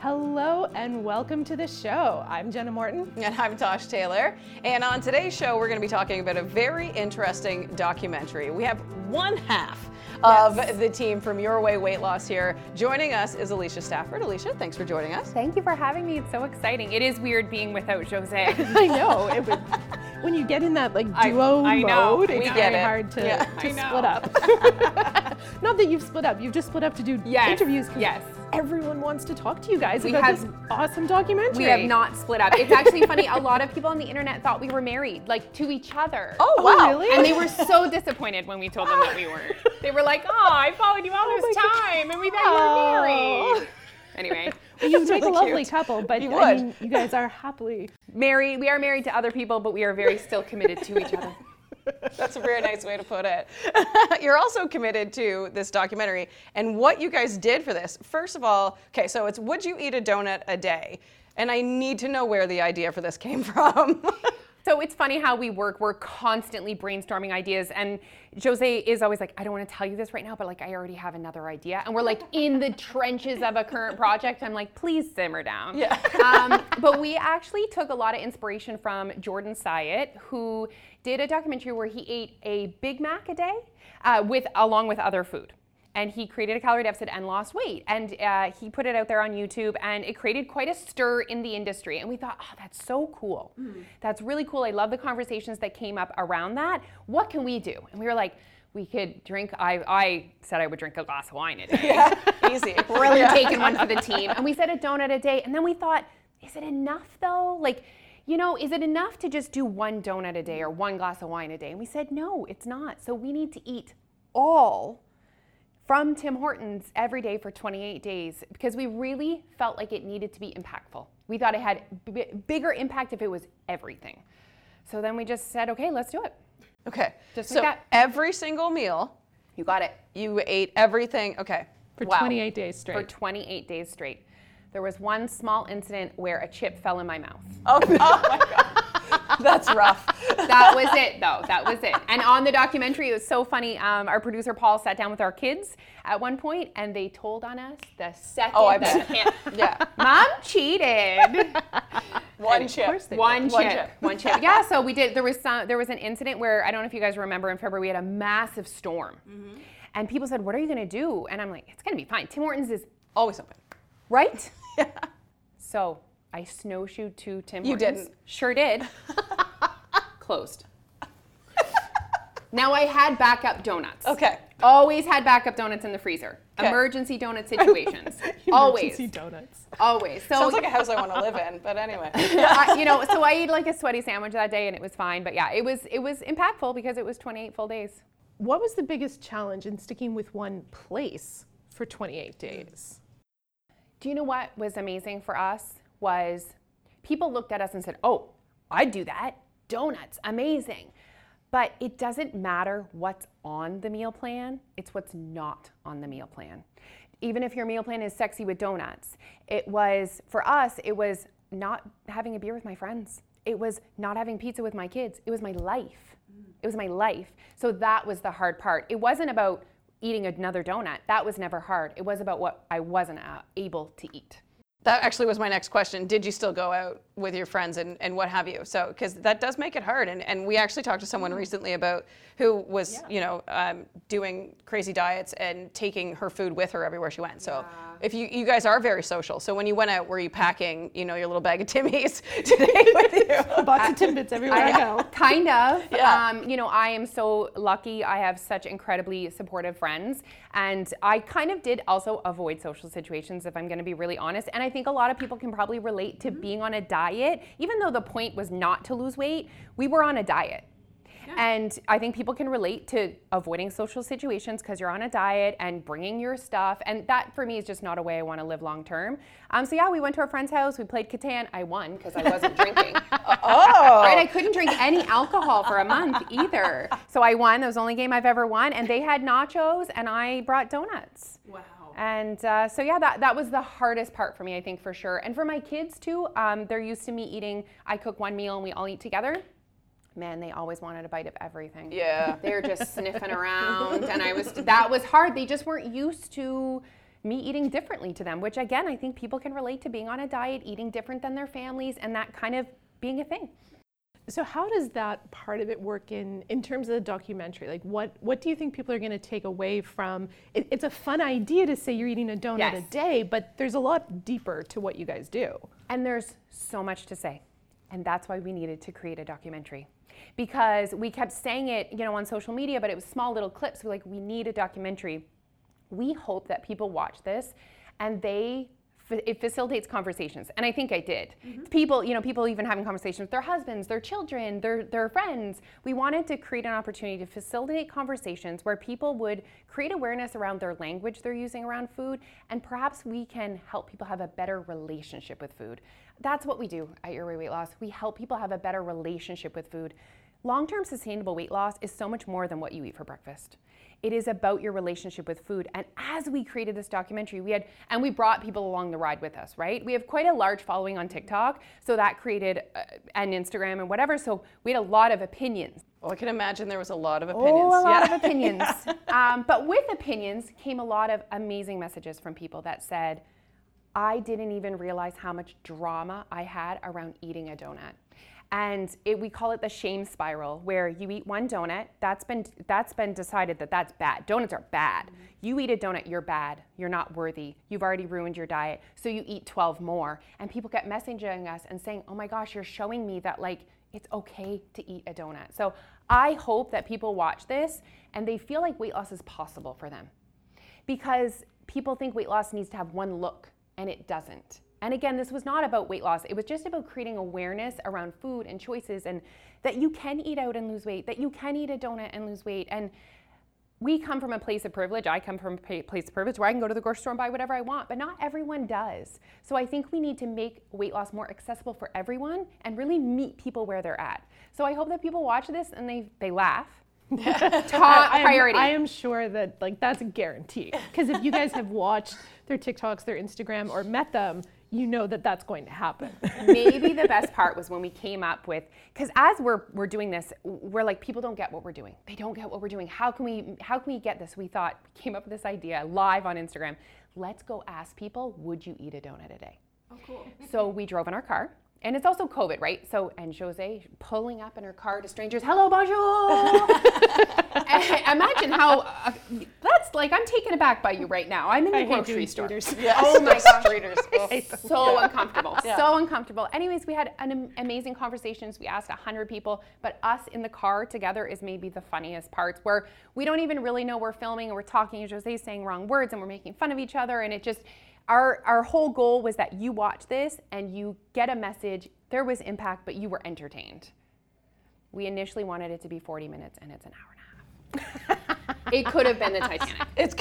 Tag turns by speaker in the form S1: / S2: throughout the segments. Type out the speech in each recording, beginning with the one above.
S1: Hello and welcome to the show. I'm Jenna Morton.
S2: And I'm Tosh Taylor. And on today's show, we're going to be talking about a very interesting documentary. We have one half of
S1: Yes.
S2: the team from Your Way Weight Loss here. Joining us is Alicia Stafford. Alicia, thanks for joining us.
S3: Thank you for having me. It's so exciting. It is weird being without Jose.
S1: I know it would, when you get in that like
S3: I-
S1: duo
S3: I know.
S1: mode,
S3: We
S1: it's
S2: get
S1: very
S2: it.
S1: hard to,
S2: Yeah.
S1: to split up. Not that you've split up, you've just split up to do
S3: Yes,
S1: interviews.
S3: yes.
S1: Everyone wants to talk to you guys
S3: We
S1: about
S3: have-
S1: this awesome documentary.
S3: we have not split up. It's actually funny. A lot of people on the internet thought we were married, like to each other.
S2: Oh,
S1: Oh,
S2: wow.
S1: really?
S3: And they were so disappointed when we told them that we weren't. They were like, "Oh, I followed you all
S1: Oh
S3: this
S1: my God.
S3: time, and we thought you were
S1: Oh.
S3: married." Anyway,
S1: You make a lovely
S2: cute.
S1: couple, but
S2: You
S1: I
S2: would.
S1: mean, you guys are happily.
S3: married. We are married to other people, but we are very still committed to each other.
S2: That's a very nice way to put it. You're also committed to this documentary and what you guys did for this. First of all, okay, so it's Would You Eat a Donut a Day? And I need to know where the idea for this came from.
S3: So it's funny how we work. We're constantly brainstorming ideas, and Jose is always like, "I don't want to tell you this right now, but like I already have another idea." And we're like in the trenches of a current project. I'm like, "Please simmer down."
S2: Yeah.
S3: um, but we actually took a lot of inspiration from Jordan Syatt, who did a documentary where he ate a Big Mac a day uh, with along with other food. And he created a calorie deficit and lost weight. And uh, he put it out there on YouTube, and it created quite a stir in the industry. And we thought, oh, that's so cool. That's really cool. I love the conversations that came up around that. What can we do? And we were like, we could drink. I, I said I would drink a glass of wine a day
S2: yeah, easy.
S3: really taking one for the team. And we said a donut a day. And then we thought, is it enough though? Like, you know, is it enough to just do one donut a day or one glass of wine a day? And we said, no, it's not. So we need to eat all from Tim Hortons every day for 28 days because we really felt like it needed to be impactful. We thought it had b- bigger impact if it was everything. So then we just said, okay, let's do it.
S2: Okay,
S3: Just
S2: so
S3: like that.
S2: every single meal,
S3: You got it.
S2: you ate everything. Okay.
S1: For
S2: wow.
S1: 28 days straight.
S3: For 28 days straight. There was one small incident where a chip fell in my mouth.
S2: Oh, oh my God. That's rough.
S3: that was it though that was it and on the documentary it was so funny um, our producer paul sat down with our kids at one point and they told on us the second
S2: Oh, I bet. Yeah.
S3: mom cheated
S2: One chip.
S3: one
S2: One
S3: chip
S2: chip.
S3: one chip yeah so we did there was some there was an incident where i don't know if you guys remember in february we had a massive storm
S2: Mm-hmm.
S3: and people said what are you going to do and i'm like it's going to be fine tim hortons is
S2: Always open.
S3: right
S2: Yeah.
S3: so i snowshoed to tim
S2: You
S3: hortons
S2: didn't.
S3: sure did closed now i had backup donuts
S2: Okay.
S3: Always had backup donuts in the freezer.
S2: Okay.
S3: Emergency donut situations. Always.
S1: Emergency donuts.
S3: Always. So
S2: Sounds like a house I want to live in, but anyway.
S3: I, you know, so I ate like a sweaty sandwich that day and it was fine. But yeah, it was it was impactful because it was 28 full days.
S1: What was the biggest challenge in sticking with one place for 28 days?
S3: Do you know what was amazing for us was people looked at us and said, "Oh, I'd do that. Donuts, amazing." But it doesn't matter what's on the meal plan, it's what's not on the meal plan. Even if your meal plan is sexy with donuts, it was for us, it was not having a beer with my friends. It was not having pizza with my kids. It was my life. It was my life. So that was the hard part. It wasn't about eating another donut. That was never hard. It was about what I wasn't uh, able to eat.
S2: That actually was my next question. Did you still go out with your friends and, and what have you? So, because that does make it hard. And, and we actually talked to someone recently about who was, you know, um, doing crazy diets and taking her food with her everywhere she went. So, if you, you guys are very social. So, when you went out, were you packing, you know, your little bag of Timmies to take with you?
S1: Box of Timbits everywhere I, go.
S3: Kind of.
S2: Yeah.
S3: Um, you know, I am so lucky. I have such incredibly supportive friends. And I kind of did also avoid social situations, if I'm going to be really honest. And I think a lot of people can probably relate to being on a diet. Even though the point was not to lose weight, we were on a diet. And I think people can relate to avoiding social situations because you're on a diet and bringing your stuff. And that for me is just not a way I want to live long term. Um, so yeah, we went to our friend's house. We played Catan. I won because I wasn't drinking.
S2: Oh,
S3: Right, I couldn't drink any alcohol for a month either. So I won. That was the only game I've ever won. And they had nachos, and I brought donuts.
S2: wow.
S3: And uh, so yeah, that that was the hardest part for me, I think for sure. And for my kids too, um, they're used to me eating. I cook one meal and we all eat together. Man, they always wanted a bite of everything.
S2: Yeah.
S3: They're just sniffing around, and I was that was hard. They just weren't used to me eating differently to them, which again, I think people can relate to being on a diet, eating different than their families, and that kind of being a thing.
S1: So how does that part of it work in in terms of the documentary? Like what what do you think people are going to take away from it, it's a fun idea to say you're eating a donut
S3: Yes.
S1: a day, but there's a lot deeper to what you guys do.
S3: And there's so much to say. And that's why we needed to create a documentary. Because we kept saying it, you know, on social media, but it was small little clips. We're like, we need a documentary. We hope that people watch this and they it facilitates conversations and i think i did. Mm-hmm. People you know people even having conversations with their husbands their children their, their friends. We wanted to create an opportunity to facilitate conversations where people would create awareness around their language they're using around food and perhaps we can help people have a better relationship with food. That's what we do at your way weight loss. We help people have a better relationship with food. Long-term sustainable weight loss is so much more than what you eat for breakfast it is about your relationship with food. And as we created this documentary, we had, and we brought people along the ride with us, right? We have quite a large following on TikTok. So that created, uh, and Instagram and whatever. So we had a lot of opinions.
S2: Well, I can imagine there was a lot of opinions.
S3: Oh, a lot
S2: yeah.
S3: of opinions. um, but with opinions came a lot of amazing messages from people that said, I didn't even realize how much drama I had around eating a donut. And it, we call it the shame spiral, where you eat one donut. That's been that's been decided that that's bad. Donuts are bad. Mm-hmm. You eat a donut, you're bad. You're not worthy. You've already ruined your diet. So you eat 12 more. And people kept messaging us and saying, "Oh my gosh, you're showing me that like it's okay to eat a donut." So I hope that people watch this and they feel like weight loss is possible for them because people think weight loss needs to have one look and it doesn't. And again, this was not about weight loss. It was just about creating awareness around food and choices and that you can eat out and lose weight, that you can eat a donut and lose weight. And we come from a place of privilege. I come from a place of privilege where I can go to the grocery store and buy whatever I want, but not everyone does. So I think we need to make weight loss more accessible for everyone and really meet people where they're at. So I hope that people watch this and they, they laugh. Top
S1: I am-
S3: priority.
S1: I am sure that like that's a guarantee because if you guys have watched their TikToks, their Instagram, or met them, you know that that's going to happen.
S3: maybe the best part was when we came up with because as we're we're doing this we're like people don't get what we're doing. They don't get what we're doing. How can we how can we get this? We thought we came up with this idea live on instagram. Let's go ask people would you eat a donut a day? Oh cool. So we drove in our car and it's also COVID, right? So, and Jose pulling up in her car to strangers, hello, bonjour. Imagine how uh, that's like, I'm taken aback by you right now. I'm in the
S1: I
S3: grocery
S1: doing
S3: store.
S1: streeters.
S3: Oh my gosh
S2: Streeters. Oh.
S3: so uncomfortable so uncomfortable anyways we had an amazing conversations we asked 100 people but us in the car together is maybe the funniest parts where we don't even really know we're filming and we're talking and jose's saying wrong words and we're making fun of each other and it just our our whole goal was that you watch this and you get a message there was impact but you were entertained. We initially wanted it to be 40 minutes and it's an hour and a half. It could have been the titanic.
S2: It's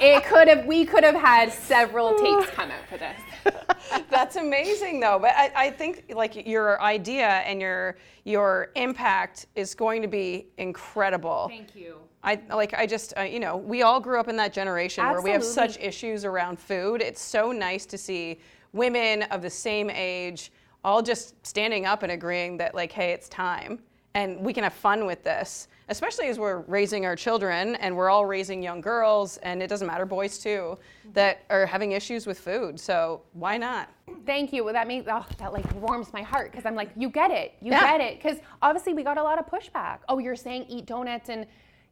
S3: it could have we could have had several tapes come out for this.
S2: That's amazing, though. But I, I think like your idea and your your impact is going to be incredible.
S3: thank you
S2: I like I just uh, you know we all grew up in that generation where we have such issues around food. It's so nice to see women of the same age all just standing up and agreeing that like hey it's time and we can have fun with this especially as we're raising our children and we're all raising young girls and it doesn't matter boys too that are having issues with food so why not
S3: Thank you. Well, that means oh, that like warms my heart because I'm like, you get it, you
S2: Yeah.
S3: get it. Because obviously we got a lot of pushback. Oh, you're saying eat donuts, and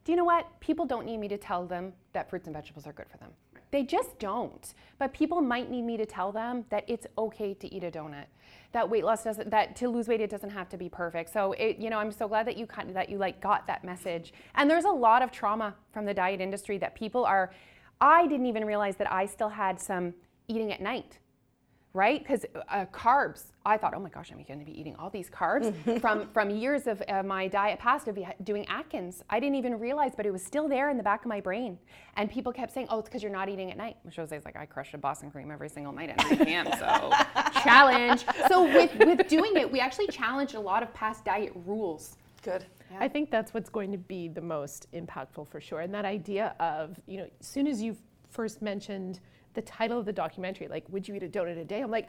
S3: do you know what? People don't need me to tell them that fruits and vegetables are good for them. They just don't. But people might need me to tell them that it's okay to eat a donut. That weight loss doesn't. That to lose weight, it doesn't have to be perfect. So it, you know, I'm so glad that you kind of that you like got that message. And there's a lot of trauma from the diet industry that people are. I didn't even realize that I still had some eating at night right? Because uh, carbs, I thought, oh my gosh, I'm going to be eating all these carbs from from years of uh, my diet past of doing Atkins. I didn't even realize, but it was still there in the back of my brain. And people kept saying, oh, it's because you're not eating at night. Which Jose's like, I crush a Boston cream every single night at 9 p.m. So challenge. So with with doing it, we actually challenged a lot of past diet rules.
S2: good
S1: I think that's what's going to be the most impactful for sure. And that idea of, you know, as soon as you first mentioned the title of the documentary, like, would you eat a donut a day? I'm like,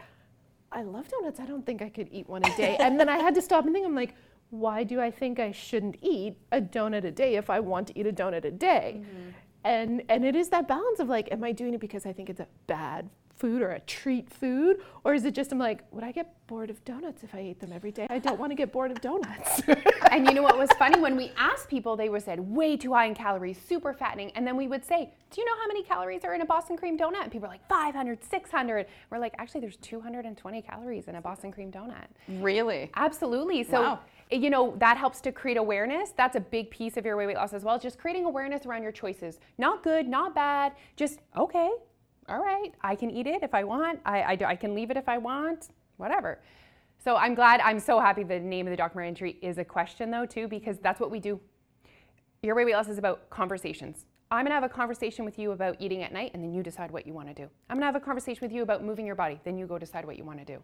S1: I love donuts. I don't think I could eat one a day. and then I had to stop and think, I'm like, why do I think I shouldn't eat a donut a day if I want to eat a donut a day? Mm-hmm. and and it is that balance of like am i doing it because i think it's a bad food or a treat food? Or is it just i'm like would i get bored of donuts if i ate them every day? I don't want to get bored of donuts.
S3: And you know what was funny? When we asked people they were said way too high in calories super fattening. And then we would say do you know how many calories are in a boston cream donut? And people are like 500 600 we're like actually there's 220 calories in a boston cream donut.
S2: Really?
S3: absolutely. So
S2: Wow.
S3: Eh, you know that helps to create awareness. That's a big piece of your weight loss as well just creating awareness around your choices. Not good not bad just okay all right i can eat it if i want i, I, do- I can leave it if i want whatever so i'm glad i'm so happy the name of the documentary is a question though too because that's what we do your Way weight loss is about conversations. I'm gonna have a conversation with you about eating at night, and then you decide what you wanna do. I'm gonna have a conversation with you about moving your body, then you go decide what you wanna do.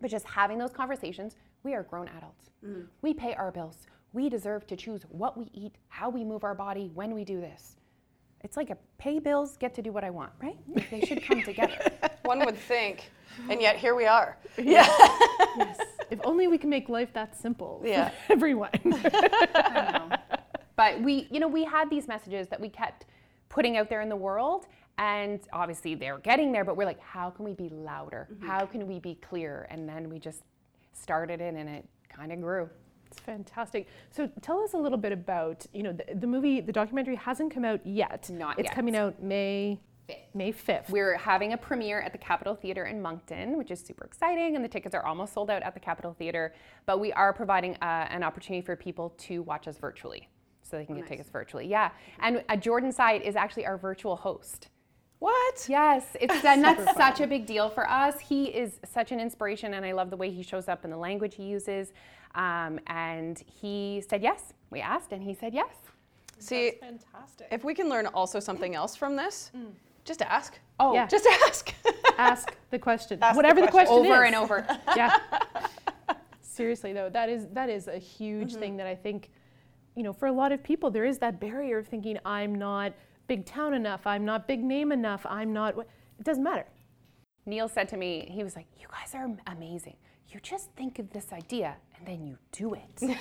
S3: But just having those conversations, we are grown adults. Mm. We pay our bills. We deserve to choose what we eat, how we move our body, when we do this. It's like a pay bills, get to do what I want, right? They should come together.
S2: One would think, and yet here we are.
S1: yes if only we can make life that simple for
S2: Yeah.
S1: everyone
S3: I know. But we, you know, we had these messages that we kept putting out there in the world, and obviously they're getting there. But we're like, how can we be louder? Mm-hmm. How can we be clearer? And then we just started it, and it kind of grew.
S1: It's fantastic. So tell us a little bit about, you know, the, the movie, the documentary hasn't come out yet.
S3: Not
S1: it's
S3: yet.
S1: It's coming out May May 5th.
S3: We're having a premiere at the Capitol Theater in Moncton, which is super exciting, and the tickets are almost sold out at the Capitol Theater. But we are providing uh, an opportunity for people to watch us virtually, so they can get tickets virtually. Yeah, and uh, Jordan Syatt is actually our virtual host.
S2: What?
S3: Yes, it's and that's such a big deal for us. He is such an inspiration, and I love the way he shows up and the language he uses. Um, and he said yes. We asked, and he said yes.
S2: See,
S1: fantastic.
S2: if we can learn also something else from this, just ask.
S3: Oh,
S1: Yeah.
S2: Just ask.
S1: Ask the question.
S2: Ask
S1: Whatever the question,
S2: question.
S3: over
S1: is.
S3: and over.
S1: yeah. Seriously though, that is that is a
S3: Mm-hmm.
S1: huge thing that I think, you know, for a lot of people there is that barrier of thinking I'm not big town enough, I'm not big name enough, I'm not. It doesn't matter.
S3: Neil said to me, he was like, "You guys are amazing. You just think of this idea and then you do it."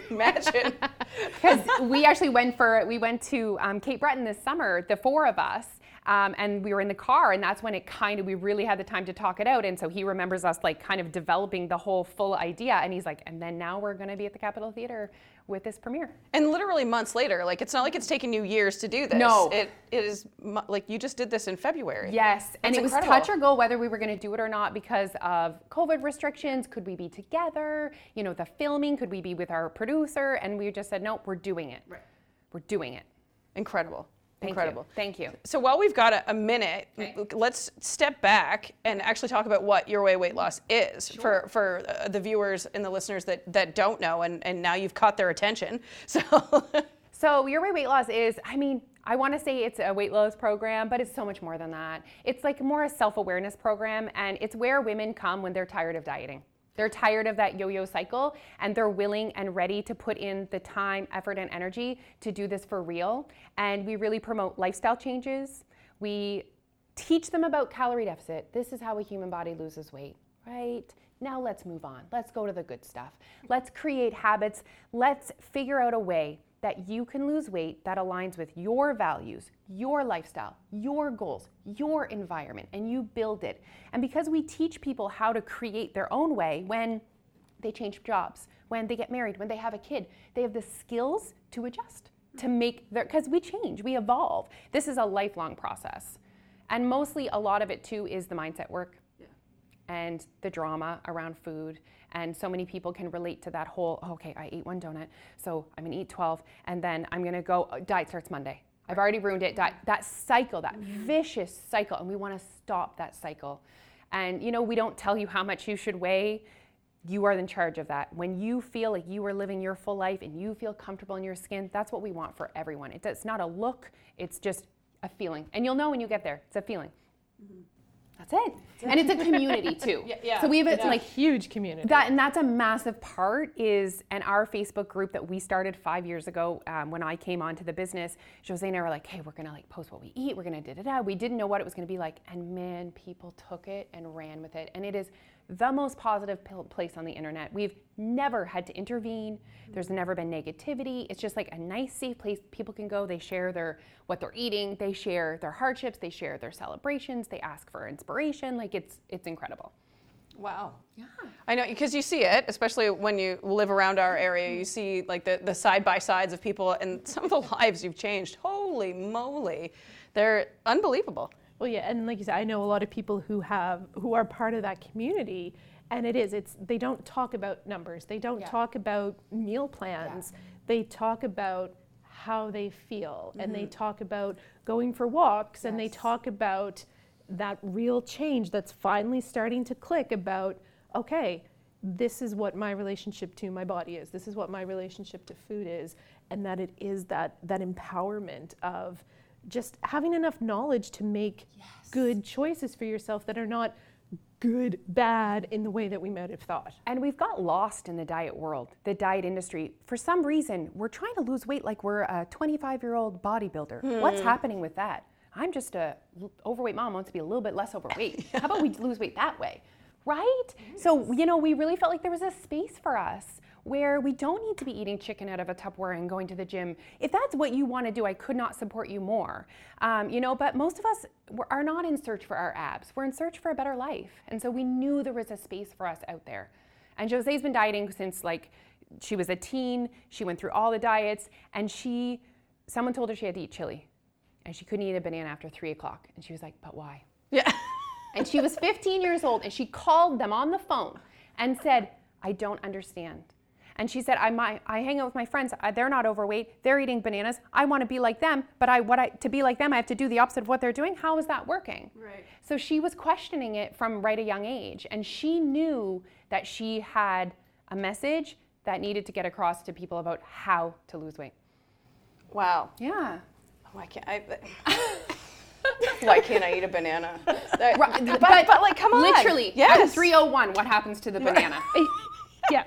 S2: Imagine.
S3: because we actually went for we went to um, Cape Breton this summer, the four of us, um, and we were in the car, and that's when it kind of we really had the time to talk it out. And so he remembers us like kind of developing the whole full idea, and he's like, and then now we're going to be at the Capitol Theater with this premiere.
S2: and literally months later, like it's not like it's taken you years to do this.
S3: No.
S2: It, it is like you just did this in February.
S3: Yes, and
S2: That's
S3: it was touch or go whether we were going to do it or not because of COVID restrictions. Could we be together? You know, the filming. Could we be with our producer? And we just said, no, we're doing it. Right. We're doing it.
S2: Incredible.
S3: Thank
S2: Incredible.
S3: You. Thank you.
S2: So while we've got a, a minute, l- let's step back and actually talk about what your way weight loss is for for uh, the viewers and the listeners that that don't know, and and now you've caught their attention. So
S3: So your way weight loss is, I mean, I want to say it's a weight loss program, but it's so much more than that. It's like more a self-awareness program, and it's where women come when they're tired of dieting. They're tired of that yo-yo cycle, and they're willing and ready to put in the time, effort, and energy to do this for real. And we really promote lifestyle changes. We teach them about calorie deficit. This is how a human body loses weight, right? Now let's move on. Let's go to the good stuff. Let's create habits. Let's figure out a way that you can lose weight that aligns with your values, your lifestyle, your goals, your environment, and you build it. And because we teach people how to create their own way when they change jobs, when they get married, when they have a kid, they have the skills to adjust, to make their, because we change, we evolve. This is a lifelong process. And mostly a lot of it too is the mindset work and the drama around food. And so many people can relate to that whole, okay, I ate one donut, so I'm gonna eat 12, and then I'm gonna go, uh, diet starts Monday. I've already ruined it. Diet, that cycle, that vicious cycle, and we wanna stop that cycle. And you know, we don't tell you how much you should weigh. You are in charge of that. When you feel like you are living your full life and you feel comfortable in your skin, that's what we want for everyone. It's not a look, it's just a feeling. And you'll know when you get there. It's a feeling. That's it. And it's a community too.
S2: yeah.
S3: yeah, So we have it's
S1: It's
S3: like
S1: a huge community.
S3: that, and that's a massive part is, and our Facebook group that we started five years ago um, when I came onto the business, Jose and I were like, hey, we're gonna like post what we eat, we're gonna da da da. We didn't know what it was gonna be like, and man, people took it and ran with it, and it is the most positive place on the internet. We've never had to intervene. There's never been negativity. It's just like a nice, safe place people can go. They share their what they're eating. They share their hardships. They share their celebrations. They ask for inspiration. Like it's it's incredible.
S2: Wow. Yeah. I know because you see it, especially when you live around our area. You see like the the side by sides of people and some of the lives you've changed. Holy moly, they're unbelievable.
S1: Well, yeah, and like you said, I know a lot of people who have who are part of that community, and it is it's they don't talk about numbers. They don't
S3: Yeah.
S1: talk about meal plans. They talk about how they feel, and they mm-hmm. talk about going for walks, and they talk about that real change that's finally starting to click about okay this is what my relationship to my body is this is what my relationship to food is and that it is that that empowerment of just having enough knowledge to make good choices for yourself that are not good bad in the way that we might have thought
S3: And we've got lost in the diet world, the diet industry. For some reason, we're trying to lose weight like we're a 25 year old bodybuilder. Hmm. What's happening with that? I'm just a l- overweight mom, wants to be a little bit less overweight. How about we lose weight that way? Right? So, you know, we really felt like there was a space for us where we don't need to be eating chicken out of a Tupperware and going to the gym. If that's what you want to do, I could not support you more. Um, you know, but most of us are not in search for our abs. We're in search for a better life. And so we knew there was a space for us out there. And Jose's been dieting since like she was a teen. She went through all the diets, and she, someone told her she had to eat chili, and she couldn't eat a banana after three o'clock. And she was like, "But why?"
S2: Yeah.
S3: And she was 15 years old, and she called them on the phone and said, "I don't understand." And she said, I, my, I hang out with my friends. They're not overweight. They're eating bananas. I want to be like them, but I, what I, to be like them, I have to do the opposite of what they're doing. How is that working?
S2: Right.
S3: So she was questioning it from right a young age, and she knew that she had a message that needed to get across to people about how to lose weight.
S2: Wow.
S3: Yeah.
S2: Oh, why can't I? Why can't I eat a banana? That-
S3: Right,
S2: but, but, like, come on.
S3: Literally, at
S2: Yes.
S3: 301, what happens to the banana?
S1: yeah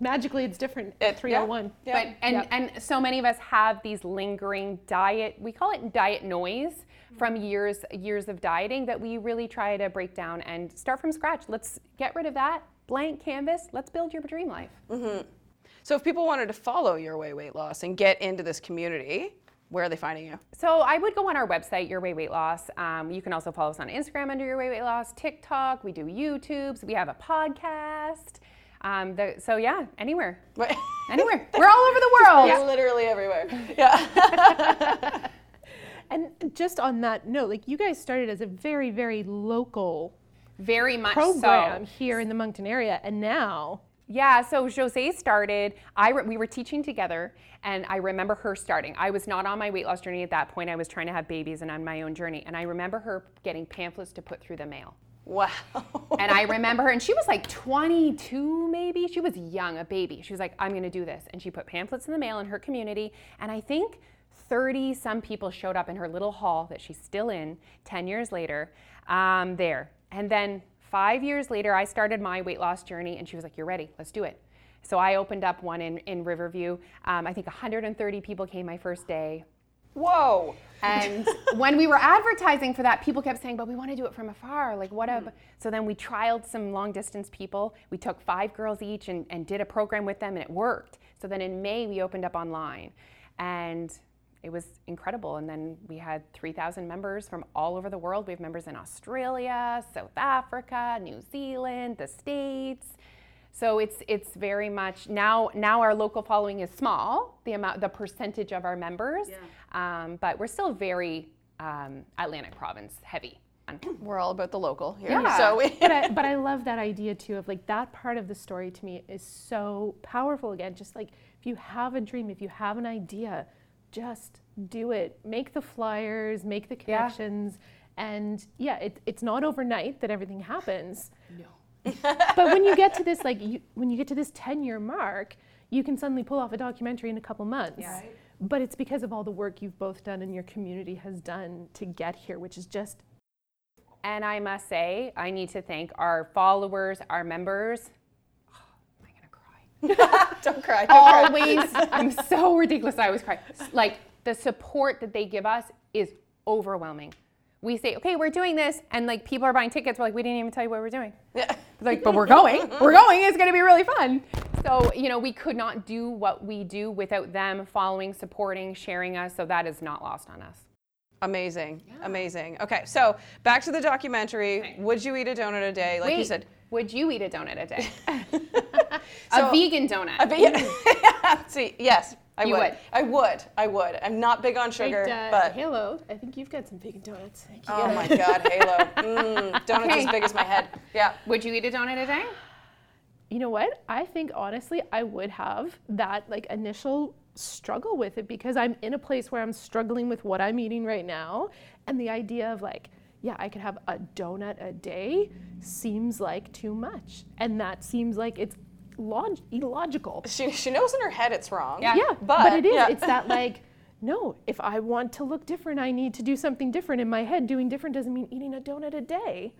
S1: magically it's different at 301
S2: Yeah.
S3: But and
S1: Yep.
S3: and so many of us have these lingering diet. We call it diet noise from years years of dieting that we really try to break down and start from scratch. Let's get rid of that blank canvas. Let's build your dream life.
S2: So if people wanted to follow your way weight loss and get into this community, where are they finding you?
S3: So I would go on our website, Your Way Weight Loss. Um, you can also follow us on Instagram under Your Way Weight Loss, TikTok. We do YouTubes. We have a podcast. Um, the, so yeah, anywhere, anywhere. We're all over the world. Yeah.
S2: Literally everywhere. Yeah.
S1: and just on that note like you guys started as a very very local
S3: Very much
S1: program
S3: so.
S1: here in the moncton area and now
S3: Yeah, so Jose started. I re- we were teaching together, and I remember her starting. I was not on my weight loss journey at that point. I was trying to have babies and on my own journey. And I remember her getting pamphlets to put through the mail.
S2: Wow.
S3: And I remember her, and she was like 22, maybe. She was young, a baby. She was like, I'm going to do this. And she put pamphlets in the mail in her community. And I think 30 some people showed up in her little hall that she's still in 10 years later um, there. And then five years later, I started my weight loss journey, and she was like, You're ready, let's do it. So I opened up one in, in Riverview. Um, I think 130 people came my first day.
S2: Whoa.
S3: And when we were advertising for that, people kept saying, "But we want to do it from afar." Like, what? A, mm. so then we trialed some long distance people. We took five girls each and, and did a program with them, and it worked. So then in May we opened up online, and it was incredible. And then we had 3,000 members from all over the world. We have members in Australia, South Africa, New Zealand, the States. So it's it's very much now now our local following is small, the amount the percentage of our members, um, but we're still very um, Atlantic Province heavy.
S2: We're all about the local here.
S3: Yeah.
S2: So we,
S1: but I, but I love that idea too of like that part of the story to me is so powerful again just like if you have a dream if you have an idea just do it make the flyers make the
S3: Yeah.
S1: connections and yeah it, it's not overnight that everything happens no but when you get to this like you, when you get to this 10 year mark you can suddenly pull off a documentary in a couple months
S3: Yeah.
S1: but it's because of all the work you've both done and your community has done to get here which is just
S3: And I must say, I need to thank our followers, our members. Oh, am I gonna cry?
S2: don't cry. Don't cry.
S3: always i'm so ridiculous i always cry like the support that they give us is overwhelming We say, okay, we're doing this, and like people are buying tickets. We're like, we didn't even tell you what we're doing.
S2: Yeah.
S3: Like, but we're going. We're going. It's going to be really fun. So, you know, we could not do what we do without them following, supporting, sharing us. So that is not lost on us.
S2: Amazing. Amazing. Okay, so back to the documentary. Would you eat a donut a day? Like you said.
S3: would you eat a donut a day?
S2: So-
S3: a vegan donut.
S2: I bet- See, yes, I would.
S3: would.
S2: I would. I would. I'm not big on sugar,
S1: Right, uh,
S2: but
S1: Halo, I think you've got some vegan donuts. I think you
S2: oh my god, Halo. Mm, donuts
S3: Okay.
S2: as big as my head. Yeah.
S3: would you eat a donut a day?
S1: You know what? I think honestly, I would have that like initial struggle with it because I'm in a place where I'm struggling with what I'm eating right now, and the idea of like, yeah, I could have a donut a day seems like too much, and that seems like it's log- illogical.
S2: She, she knows in her head it's wrong.
S3: Yeah.
S1: Yeah,
S2: But,
S1: but, it is.
S2: yeah.
S1: It's that like, no, if I want to look different, I need to do something different in my head. Doing different doesn't mean eating a donut a day.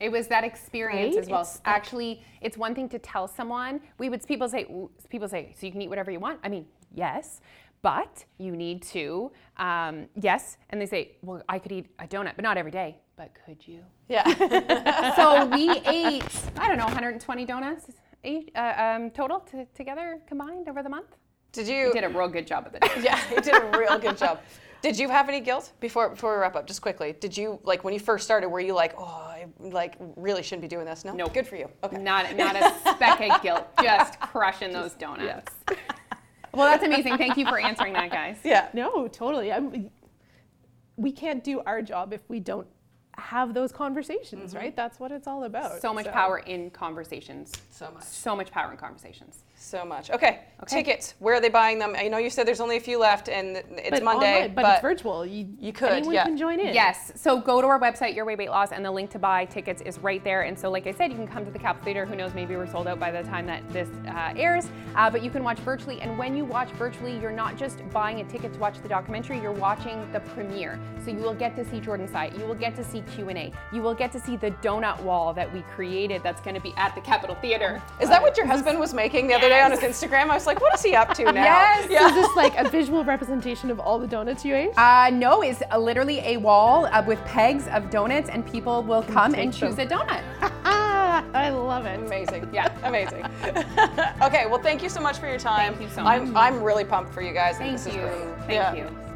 S3: It was that experience
S1: Right?
S3: as well.
S1: It's like-
S3: Actually, it's one thing to tell someone. We would people say people say so you can eat whatever you want. I mean, yes, but you need to um, yes. And they say, well, I could eat a donut, but not every day. But could you?
S2: Yeah.
S3: so we ate I don't know 120 donuts ate, uh, um, total to, together combined over the month.
S2: Did you?
S3: Did a real good job of it.
S2: Yeah, you did a real good job. Did you have any guilt before before we wrap up? Just quickly, did you like when you first started? Were you like, oh, I like really shouldn't be doing this? No,
S3: Nope.
S2: Good for you. Okay.
S3: Not not a speck of guilt. Just crushing those donuts. Yes. Well, that's amazing. Thank you for answering that, guys.
S2: Yeah.
S1: No, totally. I'm, we can't do our job if we don't have those conversations, mm-hmm. right? That's what it's all about.
S3: So much power in conversations.
S2: So much.
S3: So much power in conversations.
S2: So much. Okay.
S3: Okay.
S2: Tickets. Where are they buying them? I know you said there's only a few left, and it's
S1: But
S2: Monday,
S1: online- but, it's virtual. You,
S2: you could,
S1: Anyone
S2: yeah.
S1: can join in.
S3: Yes. So go to our website, Your Way Weight Loss, and the link to buy tickets is right there. And so, like I said, you can come to the Capitol Theater. Who knows? Maybe we're sold out by the time that this uh, airs. Uh, but you can watch virtually. And when you watch virtually, you're not just buying a ticket to watch the documentary. You're watching the premiere. So you will get to see Jordan Syatt. You will get to see Q and A. You will get to see the donut wall that we created. That's going to be at the Capitol Theater.
S2: Is that what your husband was making the other day on his Instagram? I was like, what is he up to now?
S3: Yes.
S2: Yeah.
S1: Is this like a visual representation of all the donuts you ate?
S3: Uh, no, it's a, literally a wall uh, with pegs of donuts, and people will come and choose
S1: them.
S3: a donut.
S1: ah, I love it.
S2: Amazing.
S3: Yeah.
S2: Amazing. okay, well, thank you so much for your time.
S3: Thank you so much.
S2: I'm. I'm really pumped for you guys.
S3: Thank
S2: this is
S3: you.
S2: great.
S3: Thank
S2: Yeah.
S3: you.